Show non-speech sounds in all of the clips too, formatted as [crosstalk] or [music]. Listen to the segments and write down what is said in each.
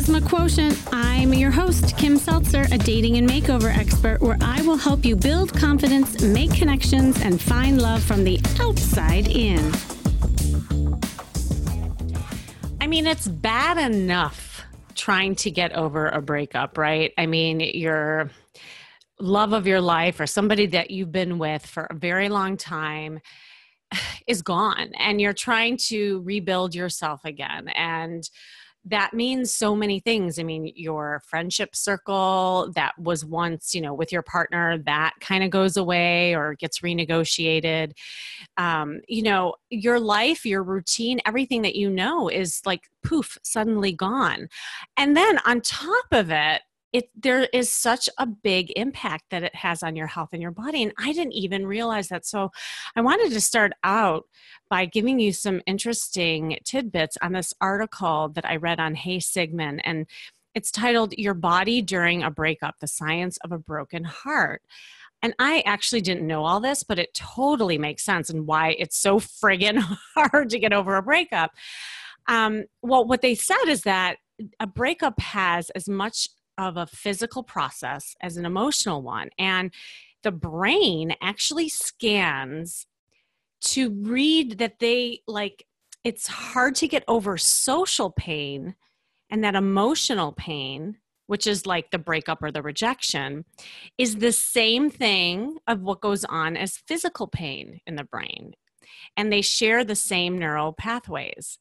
Charisma Quotient. I'm your host, Kim Seltzer, a dating and makeover expert, where I will help you build confidence, make connections, and find love from the outside in. I mean, it's bad enough trying to get over a breakup, right? I mean, your love of your life or somebody that you've been with for a very long time [sighs] is gone and you're trying to rebuild yourself again and that means so many things. I mean, your friendship circle that was once, you know, with your partner, that kind of goes away or gets renegotiated. Um, you know, your life, your routine, everything that you know is like poof, suddenly gone. And then on top of it, it there is such a big impact that it has on your health and your body and i didn't even realize that so i wanted to start out by giving you some interesting tidbits on this article that i read on hey sigmund and it's titled your body during a breakup the science of a broken heart and I actually didn't know all this, but it totally makes sense and why it's so friggin' [laughs] hard to get over a breakup. Um, well, what they said is that a breakup has as much of a physical process as an emotional one. And the brain actually scans to read that they like it's hard to get over social pain and that emotional pain which is like the breakup or the rejection is the same thing of what goes on as physical pain in the brain and they share the same neural pathways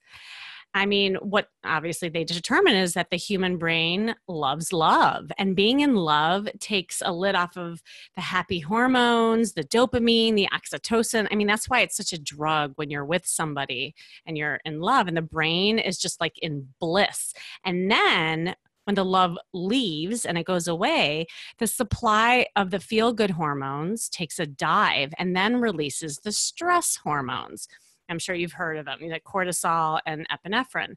I mean, what obviously they determine is that the human brain loves love, and being in love takes a lid off of the happy hormones, the dopamine, the oxytocin. I mean, that's why it's such a drug when you're with somebody and you're in love, and the brain is just like in bliss. And then when the love leaves and it goes away, the supply of the feel good hormones takes a dive and then releases the stress hormones. I'm sure you've heard of them, like cortisol and epinephrine.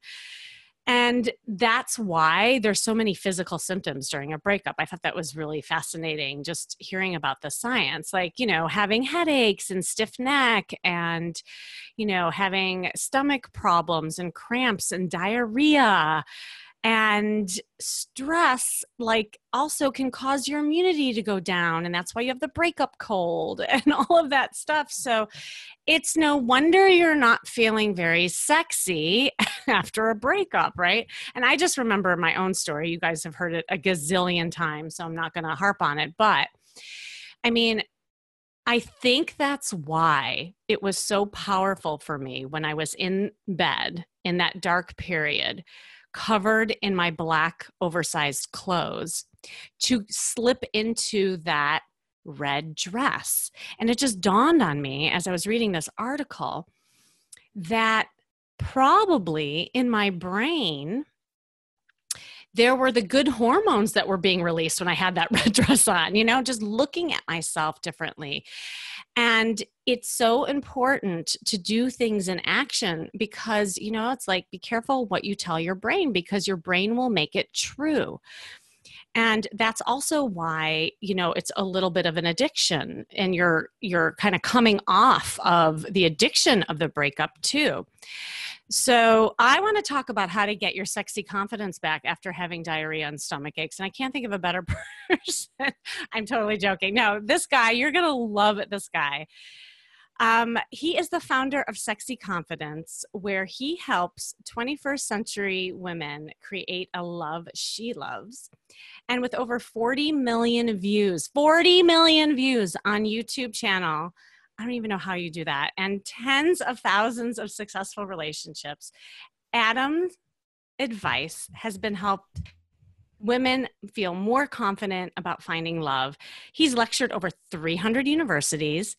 And that's why there's so many physical symptoms during a breakup. I thought that was really fascinating just hearing about the science, like, you know, having headaches and stiff neck and, you know, having stomach problems and cramps and diarrhea and stress like also can cause your immunity to go down and that's why you have the breakup cold [laughs] and all of that stuff. So it's no wonder you're not feeling very sexy [laughs] after a breakup right? And i just remember my own story. You guys have heard it a gazillion times so i'm not going to harp on it. But i mean I think that's why it was so powerful for me when I was in bed in that dark period covered in my black oversized clothes to slip into that red dress. And it just dawned on me as I was reading this article that probably in my brain, there were the good hormones that were being released when I had that [laughs] red dress on, you know, just looking at myself differently. And it's so important to do things in action because, you know, it's like be careful what you tell your brain because your brain will make it true. And that's also why, you know, it's a little bit of an addiction and you're you're kind of coming off of the addiction of the breakup too. So, I want to talk about how to get your sexy confidence back after having diarrhea and stomach aches. And I can't think of a better [laughs] person. I'm totally joking. No, this guy, you're to love this guy. Um, he is the founder of Sexy Confidence, where he helps 21st century women create a love she loves. And with over 40 million views, 40 million views on YouTube channel, I don't even know how you do that. And tens of thousands of successful relationships. Adam's advice has been helped women feel more confident about finding love. He's lectured over 300 universities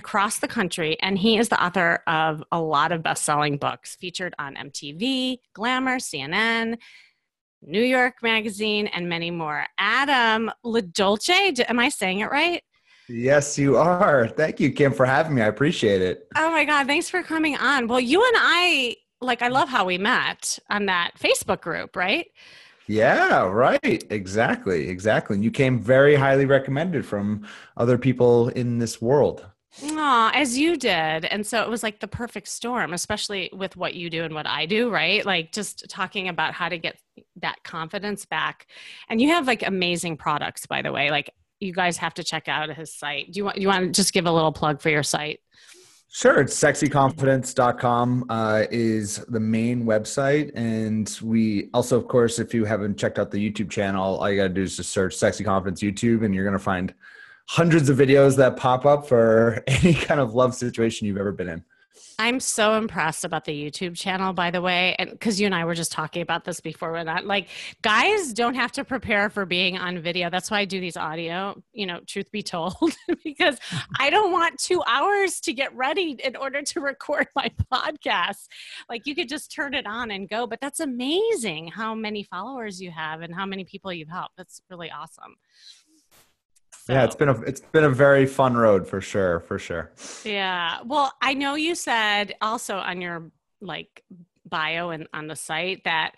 across the country, and he is the author of a lot of best selling books featured on MTV, Glamour, CNN, New York Magazine, and many more. Adam LaDolce, am I saying it right? Yes, you are. Thank you, Kim, for having me. I appreciate it. Oh my God. Thanks for coming on. Well, you and I, like, I love how we met on that Facebook group, right? Yeah, right. Exactly. Exactly. And you came very highly recommended from other people in this world. Aw, as you did. And so it was like the perfect storm, especially with what you do and what I do, right? Like just talking about how to get that confidence back. And you have like amazing products, by the way. Like you guys have to check out his site. Do you want you want to just give a little plug for your site? Sure. It's sexyconfidence.com uh, is the main website. And we also, of course, if you haven't checked out the YouTube channel, all you got to do is just search Sexy Confidence YouTube and you're going to find hundreds of videos that pop up for [laughs] any kind of love situation you've ever been in. I'm so impressed about the YouTube channel, by the way, and because you and I were just talking about this before we're not like guys don't have to prepare for being on video. That's why I do these audio, you know, truth be told, [laughs] because I don't want two hours to get ready in order to record my [laughs] podcast. Like you could just turn it on and go. But that's amazing how many followers you have and how many people you've helped. That's really awesome. So, yeah, it's been a it's been a very fun road for sure, for sure. Yeah. Well, I know you said also on your like bio and on the site that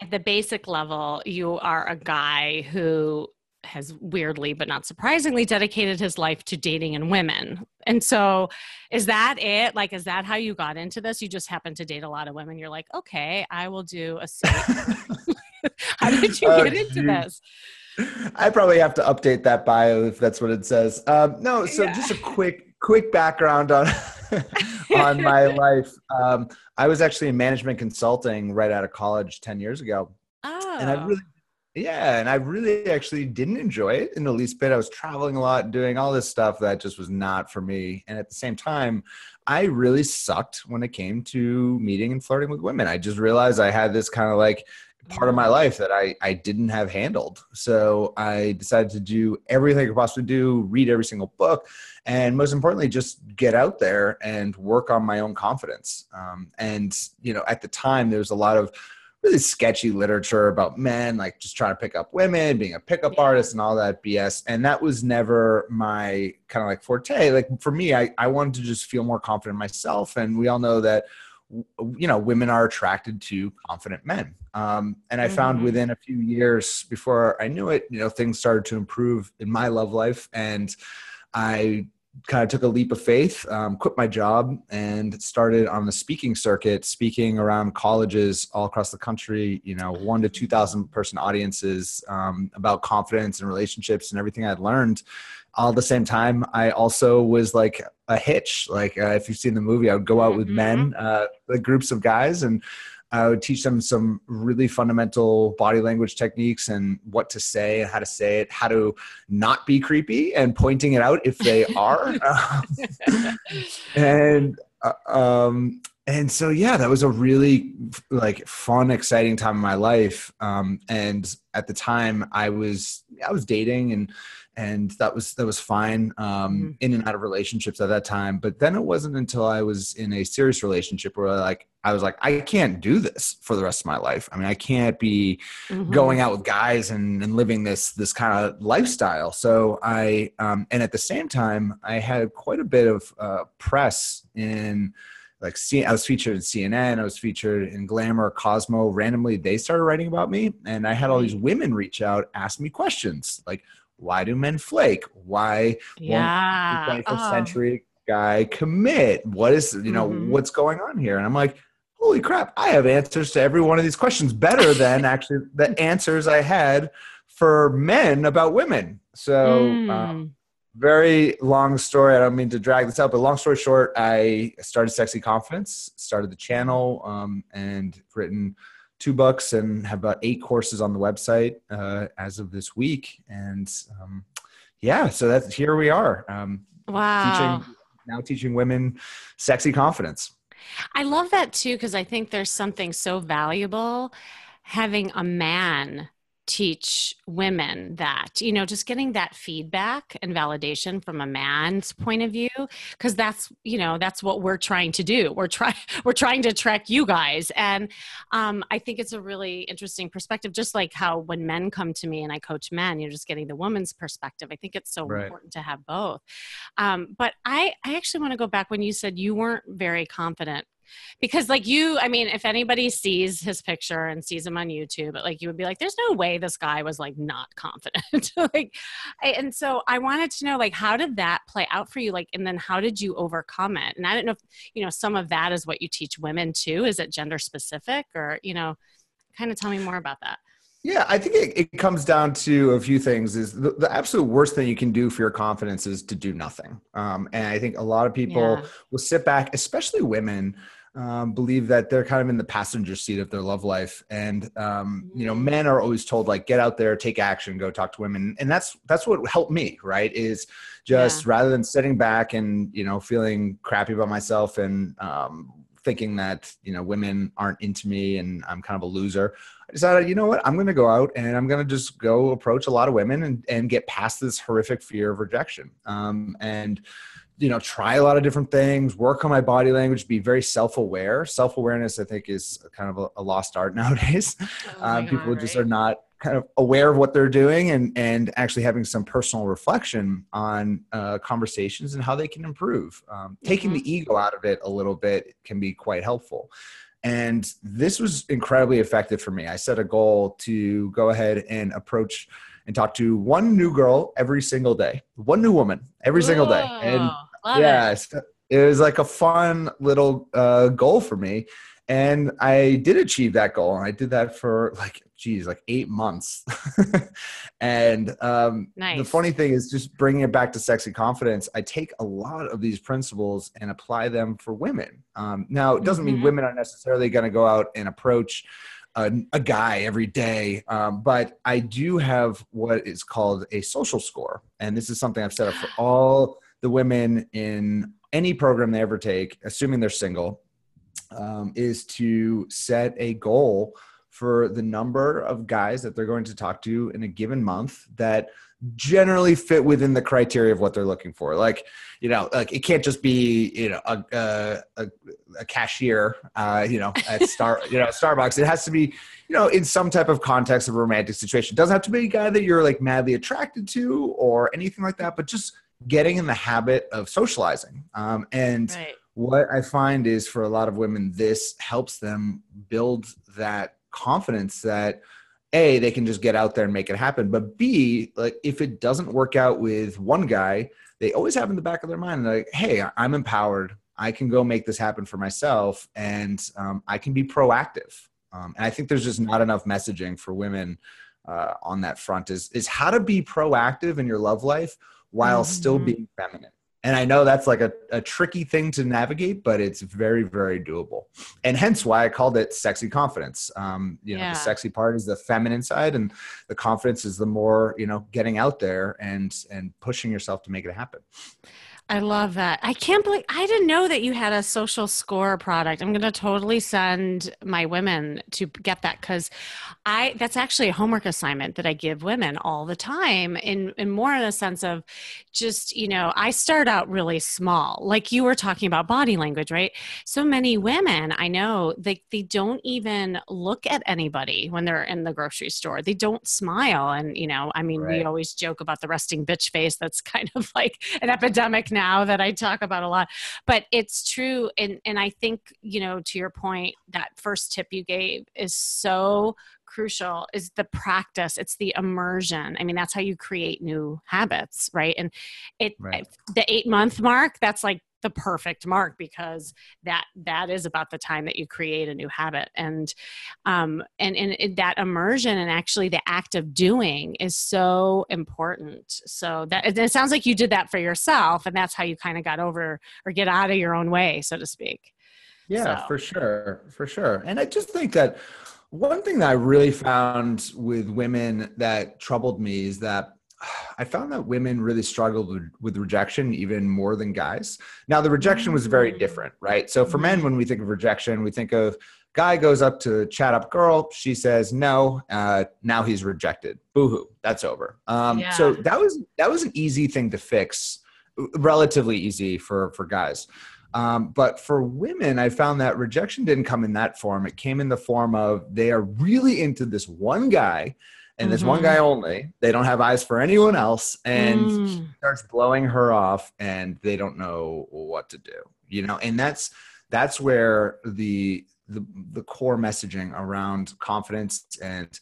at the basic level you are a guy who has weirdly but not surprisingly dedicated his life to dating and women. And so is that it? Like is that how you got into this? You just happen to date a lot of women. You're like, "Okay, I will do a [laughs] [laughs] how did you uh, get into this? I probably have to update that bio if that's what it says. Um, no, so yeah. just a quick quick background on [laughs] on my [laughs] life. Um, I was actually in management consulting right out of college ten years ago, oh. and I really, yeah, and I really actually didn't enjoy it in the least bit. I was traveling a lot, doing all this stuff that just was not for me, and at the same time. I really sucked when it came to meeting and flirting with women. I just realized I had this kind of like part of my life that I, I didn't have handled. So I decided to do everything I could possibly do, read every single book, and most importantly, just get out there and work on my own confidence. Um, and, you know, at the time, there was a lot of really sketchy literature about men, like just trying to pick up women, being a pickup artist, and all that BS. And that was never my kind of like forte. Like for me, I, I wanted to just feel more confident in myself. And we all know that you know women are attracted to confident men. Um, and i mm-hmm. found within a few years before i knew it you know things started to improve in my love life. And i kind of took a leap of faith um, quit my job and started on the speaking circuit speaking around colleges all across the country you know one to two thousand person audiences um, about confidence and relationships and everything i'd learned all at the same time i also was like a hitch. Like uh, if you've seen the movie i would go out with mm-hmm. men uh, the groups of guys and i would teach them some really fundamental body language techniques and what to say and how to say it how to not be creepy and pointing it out if they are. [laughs] And uh, um, and so yeah that was a really like fun exciting time in my life. Um, and at the time i was i was dating and and that was that was fine um, mm-hmm. in and out of relationships at that time but then it wasn't until i was in a serious relationship where like i was like i can't do this for the rest of my life i mean i can't be mm-hmm. going out with guys and, and living this this kind of lifestyle so i um, and at the same time i had quite a bit of uh, press in like I was featured in CNN, I was featured in Glamour, Cosmo. Randomly, they started writing about me, and I had all these women reach out, ask me questions like, why do men flake? Why yeah. won't the 21st oh. century guy commit? What is you know mm-hmm. what's going on here? And I'm like, holy crap! I have answers to every one of these questions better than [laughs] actually the answers I had for men about women. So. Mm. Um, very long story. I don't mean to drag this out, but long story short, I started Sexy Confidence, started the channel, um, and written two books and have about eight courses on the website uh, as of this week. And um, yeah, so that's here we are. Um, wow. Teaching, now teaching women sexy confidence. I love that too because I think there's something so valuable having a man teach women that you know just getting that feedback and validation from a man's point of view because that's you know that's what we're trying to do. We're trying [laughs] we're trying to track you guys. And um, i think it's a really interesting perspective just like how when men come to me and i coach men you're just getting the woman's perspective i think it's so right. important to have both. Um, but i i actually want to go back when you said you weren't very confident because like you i mean if anybody sees his picture and sees him on youtube like you would be like there's no way this guy was like not [laughs] confident [laughs] like I, and so i wanted to know like how did that play out for you like and then how did you overcome it and i don't know if you know some of that is what you teach women too is it gender specific or you know kind of tell me more about that Yeah, I think it, it comes down to a few things. Is the, the absolute worst thing you can do for your confidence is to do nothing. Um, and I think a lot of people Yeah. will sit back, especially women, um, believe that they're kind of in the passenger seat of their love life. And um, you know, men are always told like, get out there, take action, go talk to women. And that's that's what helped me. Right? Is just rather than sitting back and you know feeling crappy about myself and um, thinking that you know women aren't into me and I'm kind of a loser. I decided, you know what, I'm going to go out and I'm going to just go approach a lot of women and, and get past this horrific fear of rejection. Um, and you know, try a lot of different things, work on my body language, be very self-aware. Self-awareness, I think, is kind of a, a lost art [laughs] nowadays. Oh um, people God, just right? are not kind of aware of what they're doing and and actually having some personal reflection on uh, conversations and how they can improve. Um, taking Mhm. the ego out of it a little bit can be quite helpful. And this was incredibly effective for me. I set a goal to go ahead and approach and talk to one new girl every single day, one new woman every single day. And love it. it was like a fun little uh, goal for me and i did achieve that goal and i did that for like geez like eight months [laughs] and um, the funny thing is just bringing it back to sexy confidence i take a lot of these principles and apply them for women um, now it doesn't mean Mhm. women are necessarily going to go out and approach a, a guy every day. Um, but I do have what is called a social score. And this is something I've set up for all the women in any program they ever take, assuming they're single, um, is to set a goal for the number of guys that they're going to talk to in a given month that generally fit within the criteria of what they're looking for. Like, you know, like it can't just be, you know, a, a, a, a cashier, uh, you know, at [laughs] Star, you know, Starbucks. It has to be, you know, in some type of context of a romantic situation. It doesn't have to be a guy that you're like madly attracted to or anything like that, but just getting in the habit of socializing. Um, and Right. what I find is for a lot of women, this helps them build that confidence that a they can just get out there and make it happen. But b like if it doesn't work out with one guy they always have in the back of their mind like hey i'm empowered. I can go make this happen for myself and um, i can be proactive. Um, and i think there's just not enough messaging for women uh, on that front is is how to be proactive in your love life while still Mhm. being feminine and i know that's like a, a tricky thing to navigate but it's very very doable. And hence why i called it sexy confidence. Um, you know Yeah. the sexy part is the feminine side and the confidence is the more you know getting out there and and pushing yourself to make it happen I love that. I can't believe I didn't know that you had a social score product. I'm going to totally send my women to get that cuz I that's actually a homework assignment that I give women all the time in in more in a sense of just, you know, I start out really small. Like you were talking about body language, right? So many women I know they they don't even look at anybody when they're in the grocery store. They don't smile and, you know, I mean, we always joke about the resting bitch face that's [laughs] kind of like an epidemic now that I talk about a lot. But it's true and and I think, you know, to your point, that first tip you gave is so crucial is the practice it's the immersion i mean that's how you create new habits right and it Right. the eight month mark that's like the perfect mark because that that is about the time that you create a new habit. And um and and that immersion and actually the act of doing is so important. So that it, sounds like you did that for yourself and that's how you kind of got over or get out of your own way so to speak. Yeah, So- for sure, for sure. And I just think that one thing that I really found with women that troubled me is that [sighs] I found that women really struggled with, rejection even more than guys. Now, the rejection was very Mm. different, right? So for men, when we think of rejection, we think of guy goes up to chat up girl, she says no, uh, now he's rejected. Boohoo, that's over. Um, So that was that was an easy thing to fix, relatively easy for for guys. Um, but for women, I found that rejection didn't come in that form. It came in the form of they are really into this one guy and there's one guy only. They don't have eyes for anyone else. And Mm. starts blowing her off and they don't know what to do, you know? And that's, that's where the, the, the core messaging around confidence and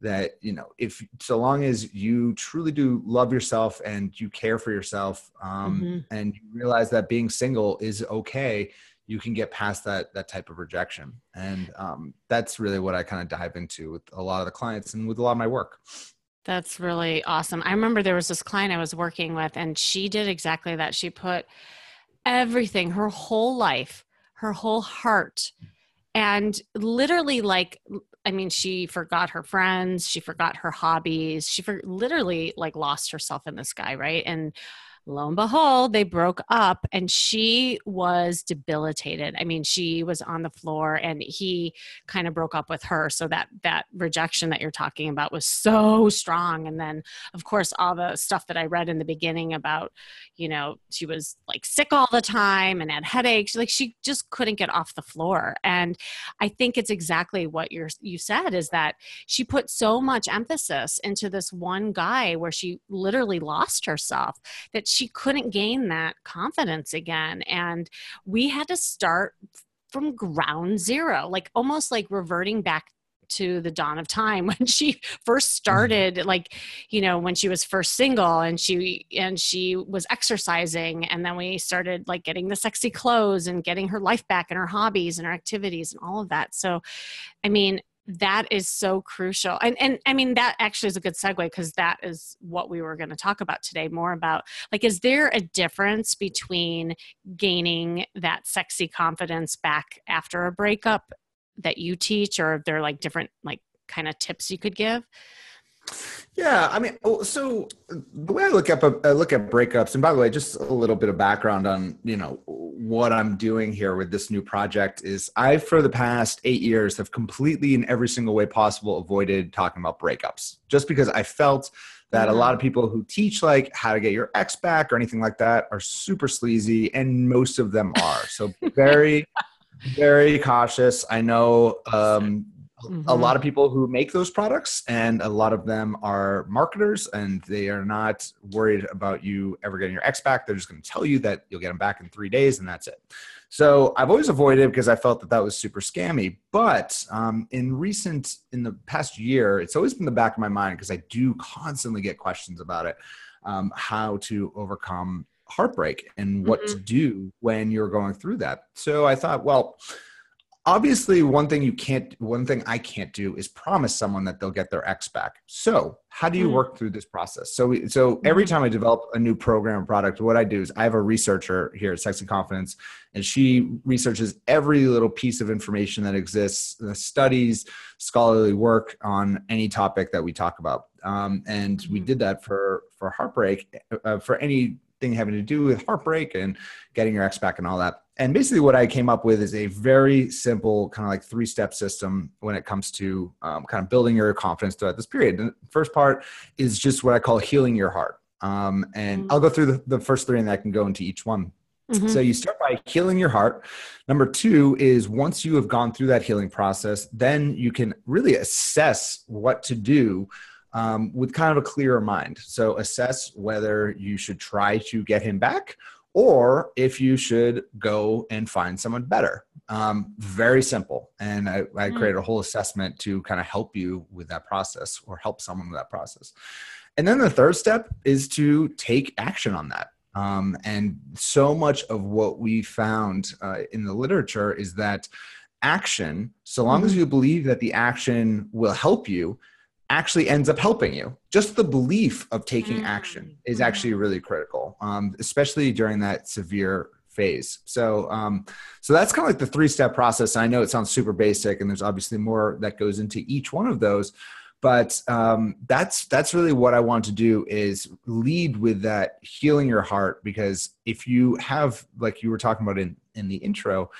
that you know if so long as you truly do love yourself and you care for yourself um, Mhm. and you realize that being single is okay you can get past that that type of rejection. And um, that's really what i kind of dive into with a lot of the clients and with a lot of my work. That's really awesome. I remember there was this client i was working with and she did exactly that. She put everything her whole life her whole heart and literally like i mean she forgot her friends she forgot her hobbies she for, literally like lost herself in this guy right? And lo and behold, they broke up and she was debilitated. I mean, she was on the floor and he kind of broke up with her. So that that rejection that you're talking about was so strong. And then of course all the stuff that I read in the beginning about, you know, she was like sick all the time and had headaches. Like she just couldn't get off the floor. And I think it's exactly what you're you said is that she put so much emphasis into this one guy where she literally lost herself that she couldn't gain that confidence again. And we had to start from ground zero, like almost like reverting back to the dawn of time [laughs] when she first mm-hmm. started like you know when she was first single and she and she was exercising and then we started like getting the sexy clothes and getting her life back and her hobbies and her activities and all of that so i mean that is so crucial. And and i mean that actually is a good segue because that is what we were going to talk about today more about like is there a difference between gaining that sexy confidence back after a breakup that you teach or if there are like different like kind of tips you could give yeah, I mean, so the way I look at I look at breakups, and by the way, just a little bit of background on you know what I'm doing here with this new project is I for the past eight years have completely in every single way possible avoided talking about breakups, just because I felt that mm-hmm. a lot of people who teach like how to get your ex back or anything like that are super sleazy, and most of them are. So very, very cautious. I know [laughs] um, mm-hmm. a lot of people who make those products and a lot of them are marketers and they are not worried about you ever getting your ex back they're just going to tell you that you'll get them back in three days and that's it so i've always avoided because i felt that that was super scammy but um, in recent in the past year it's always been the back of my mind because i do constantly get questions about it um, how to overcome heartbreak and what mm-hmm. to do when you're going through that so i thought well obviously one thing you can't one thing i can't do is promise someone that they'll get their ex back so how do you mm-hmm. work through this process so so every mm-hmm. time i develop a new program or product what i do is i have a researcher here at sexy confidence and she researches every little piece of information that exists the studies scholarly work on any topic that we talk about um, and we mm-hmm. did that for for heartbreak uh, for anything having to do with heartbreak and getting your ex back and all that and basically what i came up with is a very simple kind of like three step system when it comes to um, kind of building your confidence throughout this period. The first part is just what i call healing your heart. Um, and mm-hmm. i'll go through the, the, first three and i can go into each one. Mm-hmm. so you start by healing your heart. Number two is once you have gone through that healing process then you can really assess what to do um, with kind of a clearer mind. So assess whether you should try to get him back or if you should go and find someone better. Um, very simple. And I, I hmm. created a whole assessment to kind of help you with that process or help someone with that process. And then the third step is to take action on that. Um, and so much of what we found uh, in the literature is that action, so long as you believe that the action will help you, actually ends up helping you. Just the belief of taking mm. action is mm-hmm. actually really critical, um, especially during that severe phase. So, um, so that's kind of like the three step process. I know it sounds super basic, and there's obviously more that goes into each one of those. But um, that's that's really what I want to do is lead with that healing your heart because if you have like you were talking about in in the intro,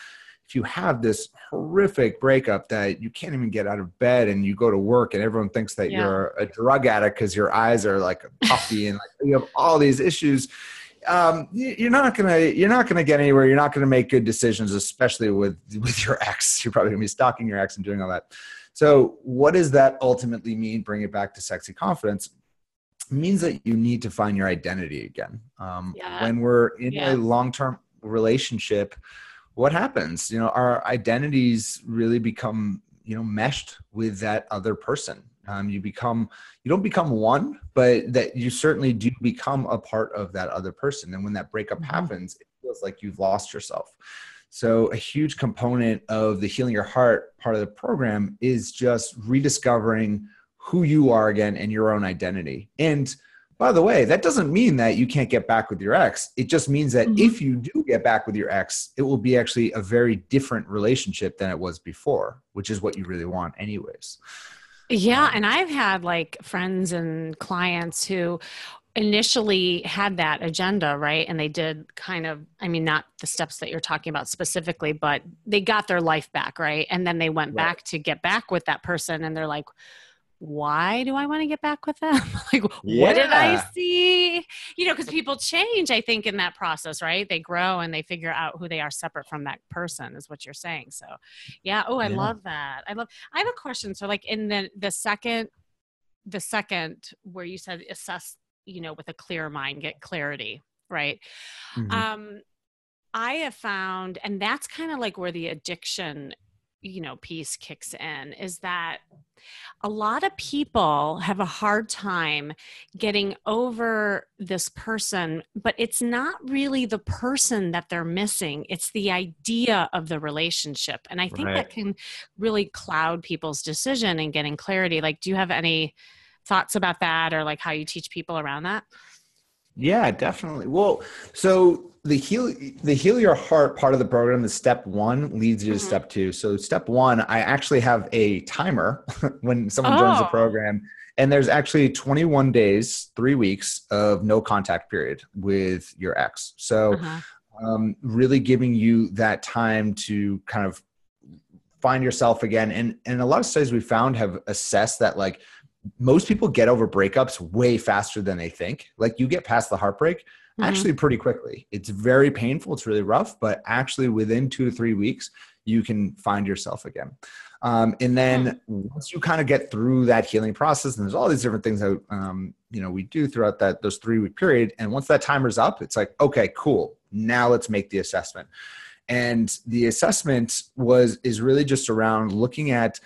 if you have this horrific breakup that you can't even get out of bed and you go to work and everyone thinks that yeah. you're a drug addict because your eyes are like puffy and like you have all these issues um, you're not gonna you're not gonna get anywhere you're not gonna make good decisions especially with with your ex [laughs] you're probably gonna be stalking your ex and doing all that so what does that ultimately mean bring it back to sexy confidence it means that you need to find your identity again um, yeah. when we're in yeah. a long-term relationship what happens you know our identities really become you know meshed with that other person um, you become you don't become one but that you certainly do become a part of that other person and when that breakup mm-hmm. happens it feels like you've lost yourself So, a huge component of the Healing Your Heart part of the program is just rediscovering who you are again and your own identity. And by the way, that doesn't mean that you can't get back with your ex. It just means that mm-hmm. if you do get back with your ex, it will be actually a very different relationship than it was before, which is what you really want, anyways. Yeah. And I've had like friends and clients who initially had that agenda, right? And they did kind of, I mean, not the steps that you're talking about specifically, but they got their life back, right? And then they went right. back to get back with that person and they're like, why do I want to get back with them? [laughs] like, yeah. what did I see? You know, because people change, I think, in that process, right? They grow and they figure out who they are separate from that person, is what you're saying. So, yeah. Oh, I yeah. love that. I love. I have a question. So, like, in the the second, the second where you said assess, you know, with a clear mind, get clarity, right? Mm-hmm. Um, I have found, and that's kind of like where the addiction you know piece kicks in is that a lot of people have a hard time getting over this person but it's not really the person that they're missing it's the idea of the relationship and i think right. that can really cloud people's decision and getting clarity like do you have any thoughts about that or like how you teach people around that yeah, definitely. Well, so the heal the heal your heart part of the program, the step one leads you to mm-hmm. step two. So step one, I actually have a timer [laughs] when someone oh. joins the oh. program, and there's actually 21 days, three weeks of no contact period with your ex. So uh-huh. um, really giving you that time to kind of find yourself again. And and a lot of studies we found have assessed that like most people get over breakups way faster than they think. Like you get past the heartbreak mm-hmm. actually pretty quickly. It's very painful, it's really rough, but actually within two to three weeks, you can find yourself again. Um, and then once you kind of get through that healing process, and there's all these different things that um, you know we do throughout that those three week period. And once that timer's up, it's like, okay, cool. Now let's make the assessment. And the assessment was is really just around looking at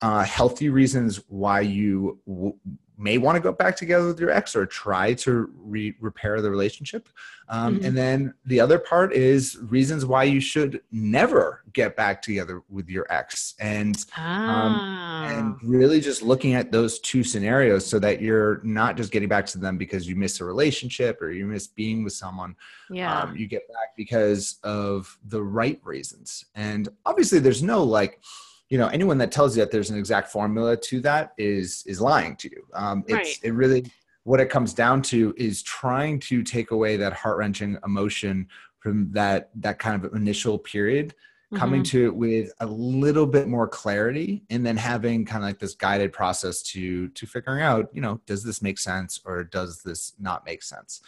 uh, healthy reasons why you w- may want to go back together with your ex or try to re- repair the relationship. Um, mm-hmm. And then the other part is reasons why you should never get back together with your ex. And, ah. um, and really just looking at those two scenarios so that you're not just getting back to them because you miss a relationship or you miss being with someone. Yeah. Um, you get back because of the right reasons. And obviously, there's no like, you know anyone that tells you that there's an exact formula to that is is lying to you um, it's right. it really what it comes down to is trying to take away that heart-wrenching emotion from that that kind of initial period coming mm-hmm. to it with a little bit more clarity and then having kind of like this guided process to to figuring out you know does this make sense or does this not make sense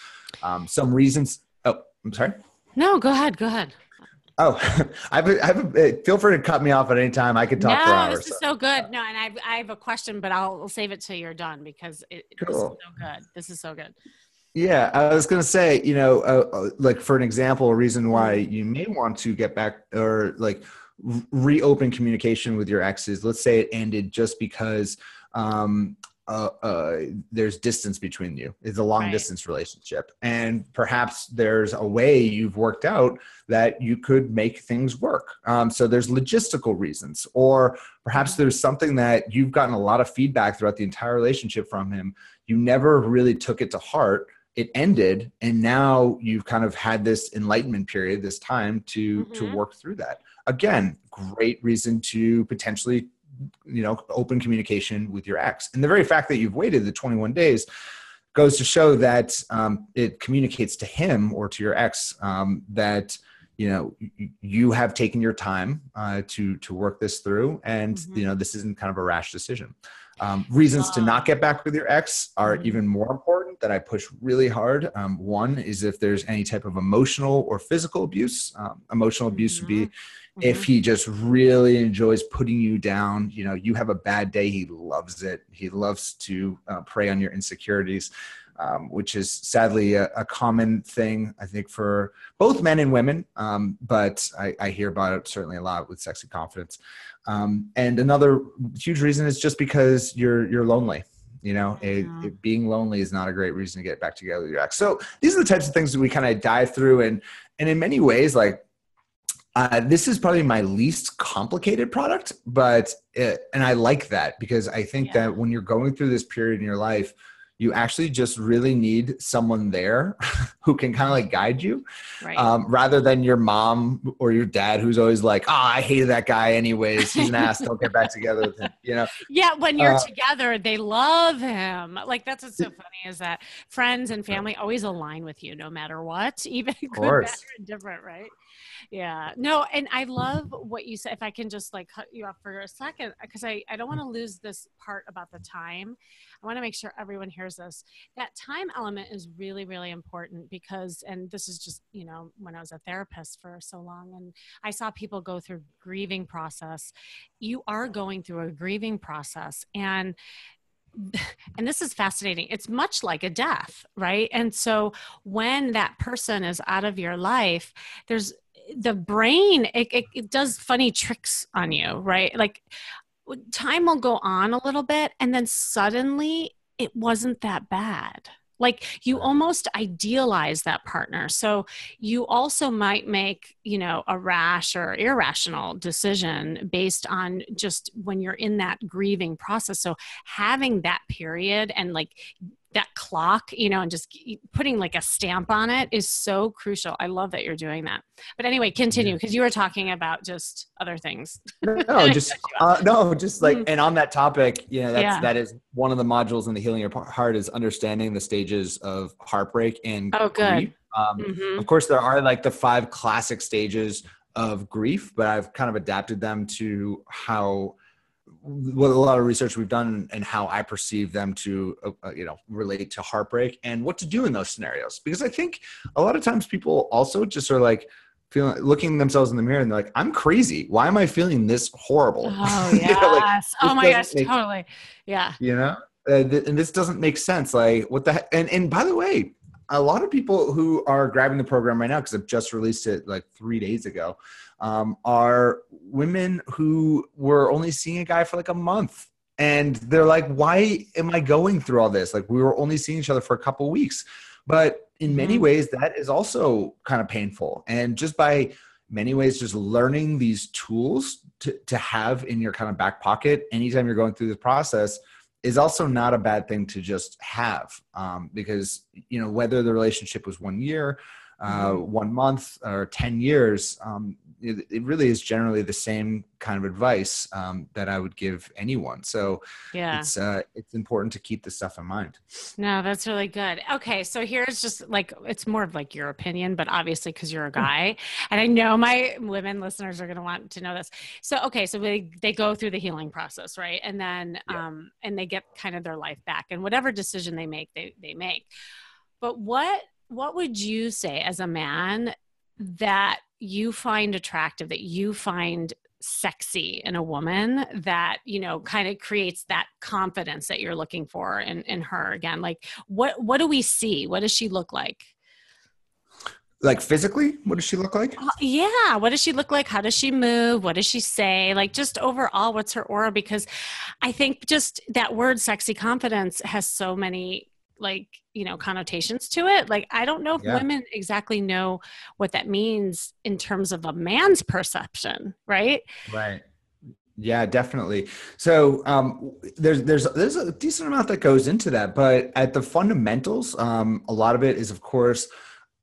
um, some reasons oh i'm sorry no go ahead go ahead Oh, [laughs] I've, I've, uh, feel free to cut me off at any time. I could talk no, for hours. this is so good. No, and I've, I have a question, but I'll, save it till you're done because it, cool. this is so good. This is so good. Yeah, I was going to say, you know, uh, uh, like for an example, a reason why you may want to get back or like reopen communication with your exes. Let's say it ended just because um, uh, uh, there's distance between you. It's a long right. distance relationship. And perhaps there's a way you've worked out that you could make things work. Um, so there's logistical reasons, or perhaps there's something that you've gotten a lot of feedback throughout the entire relationship from him. You never really took it to heart. It ended, and now you've kind of had this enlightenment period, this time to mm-hmm. to work through that. Again, great reason to potentially you know open communication with your ex. And the very fact that you've waited the 21 days goes to show that um, it communicates to him or to your ex um, that you know you have taken your time uh, to to work this through. And mm-hmm. you know this isn't kind of a rash decision um, reasons to not get back with your ex are mm-hmm. even more important that I push really hard. Um, one is if there's any type of emotional or physical abuse. Um, emotional abuse mm-hmm. would be mm-hmm. if he just really enjoys putting you down. You know, you have a bad day, he loves it. He loves to uh, prey on your insecurities um, which is sadly a, a, common thing, I think, for both men and women. Um, but I, I, hear about it certainly a lot with sexy confidence. Um, and another huge reason is just because you're you're lonely. You know, it, it, being lonely is not a great reason to get back together with your ex. So these are the types of things that we kind of dive through, and and in many ways, like Uh, this is probably my least complicated product, but it, and I like that because I think yeah. that when you're going through this period in your life, you actually just really need someone there [laughs] who can kind of like guide you right. um, rather than your mom or your dad who's always like oh i hated that guy anyways. He's an ass. Don't get back together with him you know? [laughs] Yeah when you're uh, together they love him. Like that's what's so funny is that friends and family always align with you no matter what [laughs] even good and different right yeah. No and i love what you said if i can just like cut you off for a second because i i don't want to mm-hmm. lose this part about the time. I want to make sure everyone hears this. That time element is really really important because and this is just you know when i was a therapist for so long and i saw people go through grieving process you are going through a grieving process and [laughs] and this is fascinating it's much like a death right? And so when that person is out of your life there's the brain it, it, it, does funny tricks on you right? Like time will go on a little bit and then suddenly it wasn't that bad. Like you almost idealize that partner. So you also might make you know a rash or irrational decision based on just when you're in that grieving process. So having that period and like that clock, you know, and just putting like a stamp on it is so crucial. I love that you're doing that. But anyway, continue because you were talking about just other things. no, [laughs] just uh, no, just like, mm-hmm. and on that topic, you know, that's yeah. that is one of the modules in the healing your heart is understanding the stages of heartbreak and oh, good. Um, mm-hmm. Of course, there are like the five classic stages of grief, but I've kind of adapted them to how with a lot of research we've done and how I perceive them to, uh, uh, you know, relate to heartbreak and what to do in those scenarios. Because I think a lot of times people also just are like feeling, looking themselves in the mirror and they're like, I'm crazy. Why am I feeling this horrible? Oh, [laughs] yes. know, like, oh my gosh, make, totally. Yeah. You know, uh, th- and this doesn't make sense. Like what the heck? And, and by the way, a lot of people who are grabbing the program right now, because I've just released it like three days ago, um, are women who were only seeing a guy for like a month. And they're like why am i going through all this? Like we were only seeing each other for a couple weeks. But in many mm-hmm. ways that is also kind of painful. And just by many ways just learning these tools to, to have in your kind of back pocket anytime you're going through this process is also not a bad thing to just have um, because you know whether the relationship was one year uh, mm-hmm. one month or 10 years um, it, really is generally the same kind of advice um, that I would give anyone. So yeah, it's uh, it's important to keep this stuff in mind. No, that's really good. Okay, so here's just like it's more of like your opinion, but obviously because you're a guy, and I know my women listeners are going to want to know this. So okay, so they they go through the healing process, right, and then yeah. um and they get kind of their life back, and whatever decision they make, they they make. But what what would you say as a man that you find attractive, that you find sexy in a woman that you know kind of creates that confidence that you're looking for in in her again? Like what what do we see? What does she look like? Like physically what does she look like? Uh, yeah what does she look like? How does she move? What does she say? Like just overall what's her aura? Because i think just that word sexy confidence has so many like you know connotations to it like i don't know if yeah. women exactly know what that means in terms of a man's perception right right yeah definitely so um, there's there's there's a decent amount that goes into that but at the fundamentals um, a lot of it is of course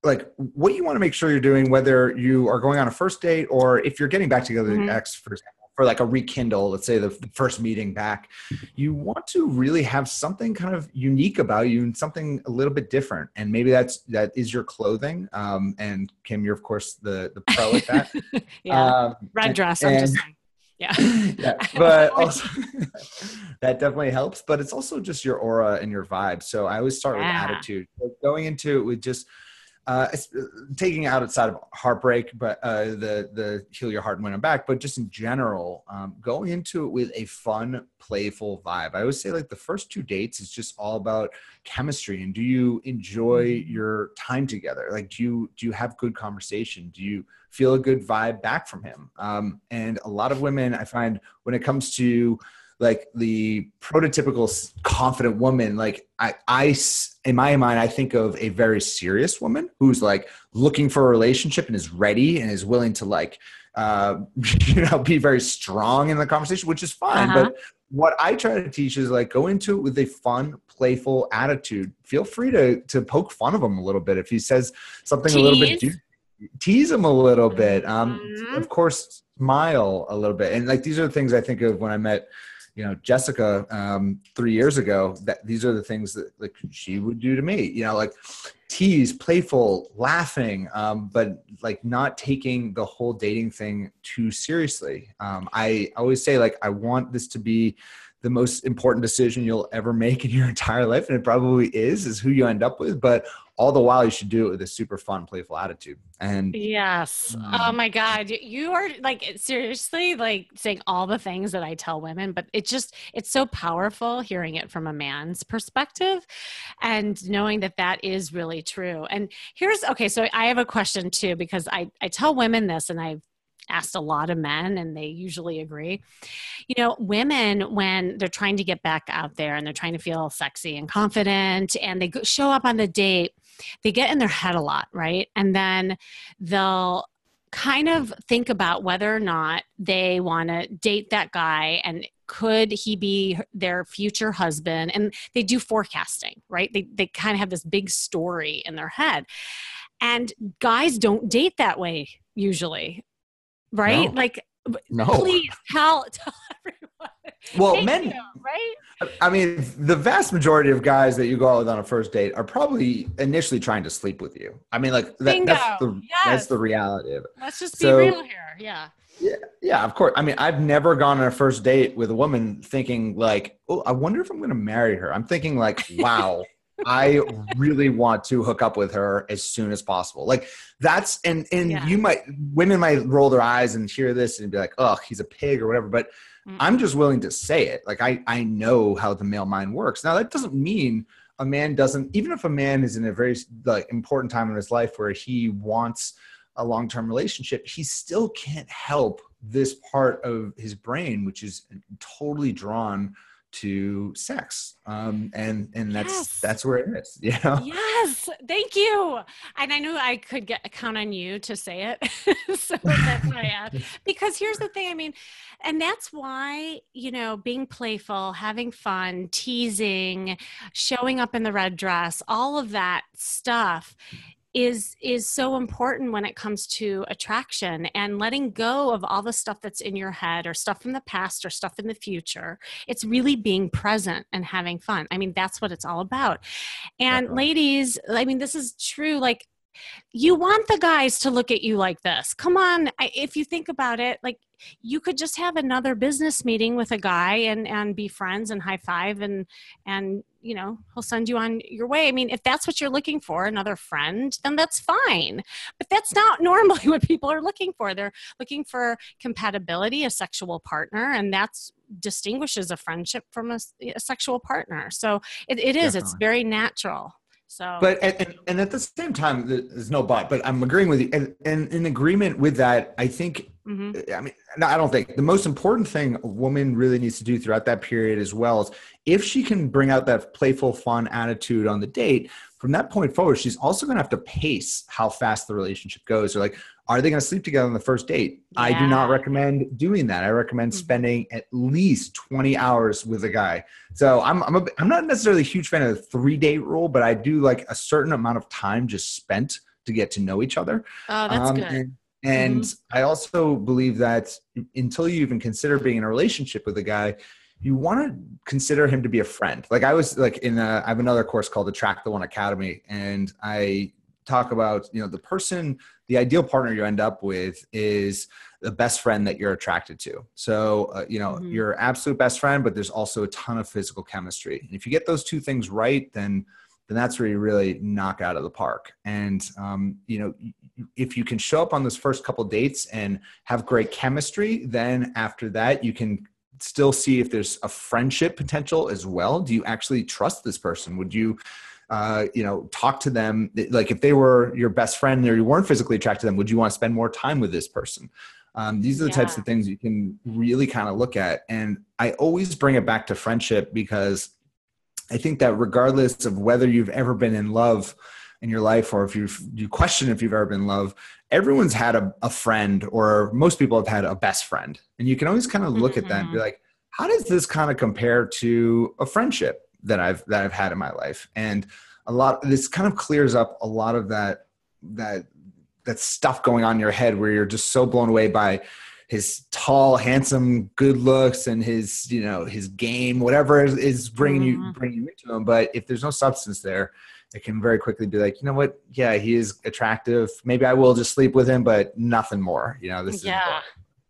like what you want to make sure you're doing whether you are going on a first date or if you're getting back together mm-hmm. ex for example for like a rekindle let's say the, the, first meeting back you want to really have something kind of unique about you and something a little bit different. And maybe that's that is your clothing um, and kim you're of course the the pro at that. [laughs] Yeah. Um, red dress and, i'm just saying. Yeah. [laughs] Yeah [laughs] but also that definitely helps but it's also just your aura and your vibe. So i always start yeah. with attitude. So going into it with just uh, uh, taking out outside of heartbreak, but uh, the the heal your heart and win them back, but just in general, um, going into it with a fun, playful vibe. I always say like the first two dates is just all about chemistry and do you enjoy mm-hmm. your time together? Like do you do you have good conversation? Do you feel a good vibe back from him? Um, and a lot of women, I find when it comes to like the prototypical confident woman like I, I in my mind i think of a very serious woman who's like looking for a relationship and is ready and is willing to like uh, [laughs] you know be very strong in the conversation which is fine uh-huh. but what i try to teach is like go into it with a fun playful attitude feel free to to poke fun of him a little bit if he says something Jeez. a little bit tease him a little bit um mm-hmm. of course smile a little bit and like these are the things i think of when i met you know jessica um, three years ago that these are the things that like she would do to me you know like tease playful laughing um, but like not taking the whole dating thing too seriously. Um, i always say like i want this to be the most important decision you'll ever make in your entire life and it probably is is who you end up with but all the while you should do it with a super fun playful attitude. And yes. Um, oh my god you are like seriously like saying all the things that i tell women but it just it's so powerful hearing it from a man's perspective and knowing that that is really true. And here's okay so i have a question too because i i tell women this and i've asked a lot of men and they usually agree. You know, women, when they're trying to get back out there and they're trying to feel sexy and confident and they show up on the date, they get in their head a lot, right? And then they'll kind of think about whether or not they want to date that guy and could he be their future husband and they do forecasting right they, they kind of have this big story in their head and guys don't date that way usually right? No. Like, no. please tell [laughs] tell everyone. Well, men, right? I mean, the vast majority of guys that you go out with on a first date are probably initially trying to sleep with you. I mean, like that, that's the yes. that's the reality of it. Let's just be so, real here. Yeah. Yeah, yeah, of course. I mean, I've never gone on a first date with a woman thinking like, "Oh, I wonder if I'm going to marry her." I'm thinking like, [laughs] "Wow, I really want to hook up with her as soon as possible. Like that's and and yeah. you might women might roll their eyes and hear this and be like, "Oh, he's a pig" or whatever. But mm I'm just willing to say it. Like I I know how the male mind works. Now that doesn't mean a man doesn't. Even if a man is in a very like important time in his life where he wants a long term relationship, he still can't help this part of his brain, which is totally drawn to sex um and and that's yes. that's where it is [laughs] you know? Yes thank you. And i knew i could get count on you to say it [laughs] so that's why i asked. [laughs] Because here's the thing i mean and that's why you know being playful having fun teasing showing up in the red dress all of that stuff is is so important when it comes to attraction and letting go of all the stuff that's in your head or stuff from the past or stuff in the future. It's really being present and having fun. I mean that's what it's all about. And ladies i mean this is true like you want the guys to look at you like this. Come on, if you think about it, like you could just have another business meeting with a guy and and be friends and high five and and you know he'll send you on your way i mean if that's what you're looking for another friend then that's fine but that's not [laughs] normally what people are looking for they're looking for compatibility a sexual partner and that's distinguishes a friendship from a, a sexual partner so it, it is Definitely. it's very natural so, but and, and, at the same time, there's no but. But I'm agreeing with you, and, and in agreement with that, I think. Mm-hmm. I mean, no, I don't think the most important thing a woman really needs to do throughout that period as well is if she can bring out that playful, fun attitude on the date. From that point forward, she's also going to have to pace how fast the relationship goes. Or like, are they going to sleep together on the first date? Yeah. I do not recommend doing that. I recommend mm-hmm. spending at least 20 hours with a guy. So I'm I'm, a, I'm not necessarily a huge fan of the three date rule, but I do like a certain amount of time just spent to get to know each other. Oh, that's um, good. And, and mm-hmm. I also believe that until you even consider being in a relationship with a guy, you want to consider him to be a friend. Like I was like in a, I have another course called Attract the One Academy, and I talk about you know the person the ideal partner you end up with is the best friend that you're attracted to so uh, you know mm-hmm. your absolute best friend but there's also a ton of physical chemistry and if you get those two things right then then that's where you really knock out of the park and um, you know if you can show up on those first couple dates and have great chemistry then after that you can still see if there's a friendship potential as well do you actually trust this person would you uh, you know, talk to them. Like if they were your best friend or you weren't physically attracted to them, would you want to spend more time with this person? Um, these are the yeah. types of things you can really kind of look at. And I always bring it back to friendship because I think that regardless of whether you've ever been in love in your life or if you you question if you've ever been in love, everyone's had a, a friend or most people have had a best friend. And you can always kind of look mm-hmm. at that and be mm-hmm. like, how does this kind of compare to a friendship that I've that I've had in my life? And a lot this kind of clears up a lot of that that that stuff going on in your head where you're just so blown away by his tall, handsome, good looks and his, you know, his game, whatever is, bringing mm-hmm. you bringing you into him. But if there's no substance there, it can very quickly be like, you know what? Yeah, he is attractive. Maybe I will just sleep with him, but nothing more. You know, this yeah. is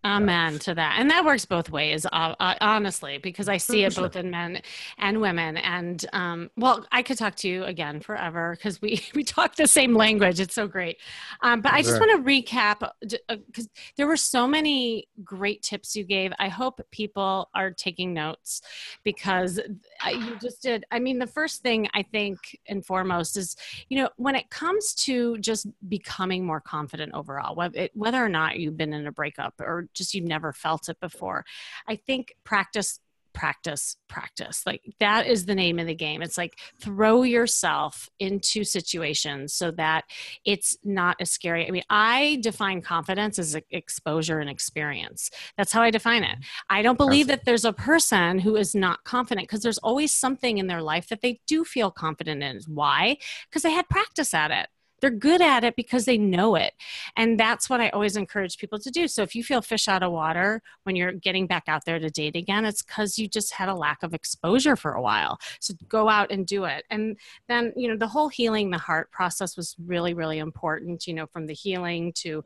Amen to that. And that works both ways, uh, uh, honestly, because I see it both in men and women. And um, well, I could talk to you again forever because we, [laughs] we talk the same language. It's so great. Um, but I just want to recap because uh, there were so many great tips you gave. I hope people are taking notes because you just did. I mean, the first thing I think and foremost is, you know, when it comes to just becoming more confident overall, whether or not you've been in a breakup or just you've never felt it before. I think practice practice practice. Like that is the name of the game. It's like throw yourself into situations so that it's not as scary. I mean i define confidence as exposure and experience. That's how i define it. Mm-hmm. I don't believe that there's a person who is not confident because there's always something in their life that they do feel confident in. Why? Because they had practice at it they're good at it because they know it. And that's what I always encourage people to do. So if you feel fish out of water when you're getting back out there to date again, it's because you just had a lack of exposure for a while. So go out and do it. And then, you know, the whole healing the heart process was really, really important, you know, from the healing to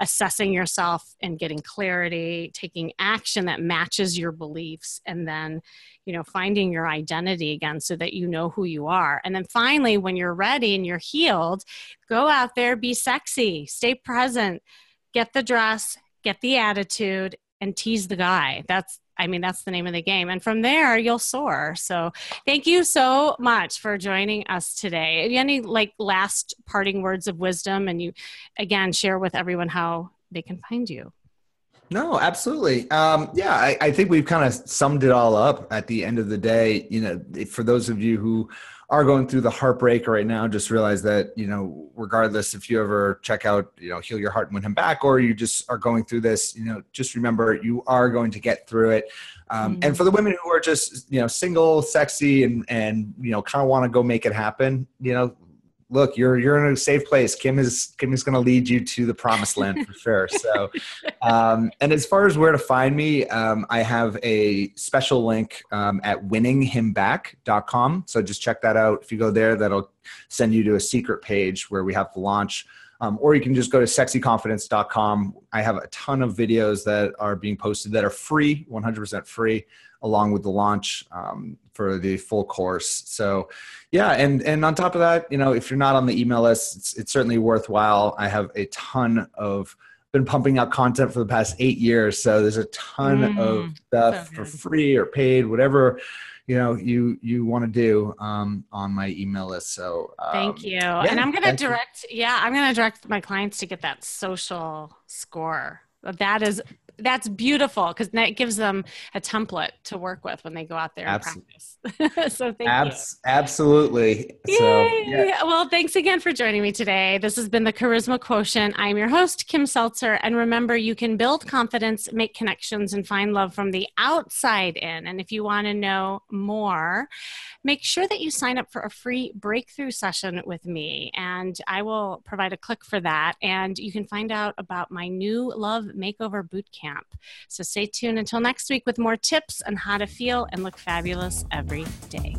assessing yourself and getting clarity, taking action that matches your beliefs, and then, you know, finding your identity again so that you know who you are. And then finally, when you're ready and you're healed, go out there, be sexy, stay present, get the dress, get the attitude, and tease the guy. That's I mean, that's the name of the game. And from there, you'll soar. So thank you so much for joining us today. Any like last parting words of wisdom? And you, again, share with everyone how they can find you. No, absolutely. Um, yeah, I, I, think we've kind of summed it all up at the end of the day. You know, for those of you who are going through the heartbreak right now, just realize that, you know, regardless if you ever check out, you know, Heal Your Heart and Win Him Back, or you just are going through this, you know, just remember you are going to get through it. Um, mm-hmm. And for the women who are just, you know, single, sexy, and, and you know, kind of want to go make it happen, you know, look, you're you're in a safe place. Kim is Kim is going to lead you to the promised land for sure. So, [laughs] um, and as far as where to find me, um, I have a special link um, at winningHimBack.com. So just check that out. If you go there, that'll send you to a secret page where we have the launch. Um, or you can just go to sexyconfidence.com. I have a ton of videos that are being posted that are free, 100% free along with the launch um, for the full course. So, yeah, and and on top of that, you know, if you're not on the email list, it's, it's certainly worthwhile. I have a ton of been pumping out content for the past eight years, so there's a ton mm, of stuff so for free or paid, whatever you know you you want to do um, on my email list. So um, thank you, yeah, and I'm gonna direct. You. Yeah, I'm gonna direct my clients to get that social score. That is that's beautiful because that gives them a template to work with when they go out there and practice. [laughs] so thank Abs- you. Absolutely. Yay. So, yeah. Well, thanks again for joining me today. This has been the Charisma Quotient. I'm your host, Kim Seltzer. And remember, you can build confidence, make connections, and find love from the outside in. And if you want to know more, make sure that you sign up for a free breakthrough session with me. And I will provide a click for that. And you can find out about my new Love Makeover Bootcamp camp. So stay tuned until next week with more tips on how to feel and look fabulous every day.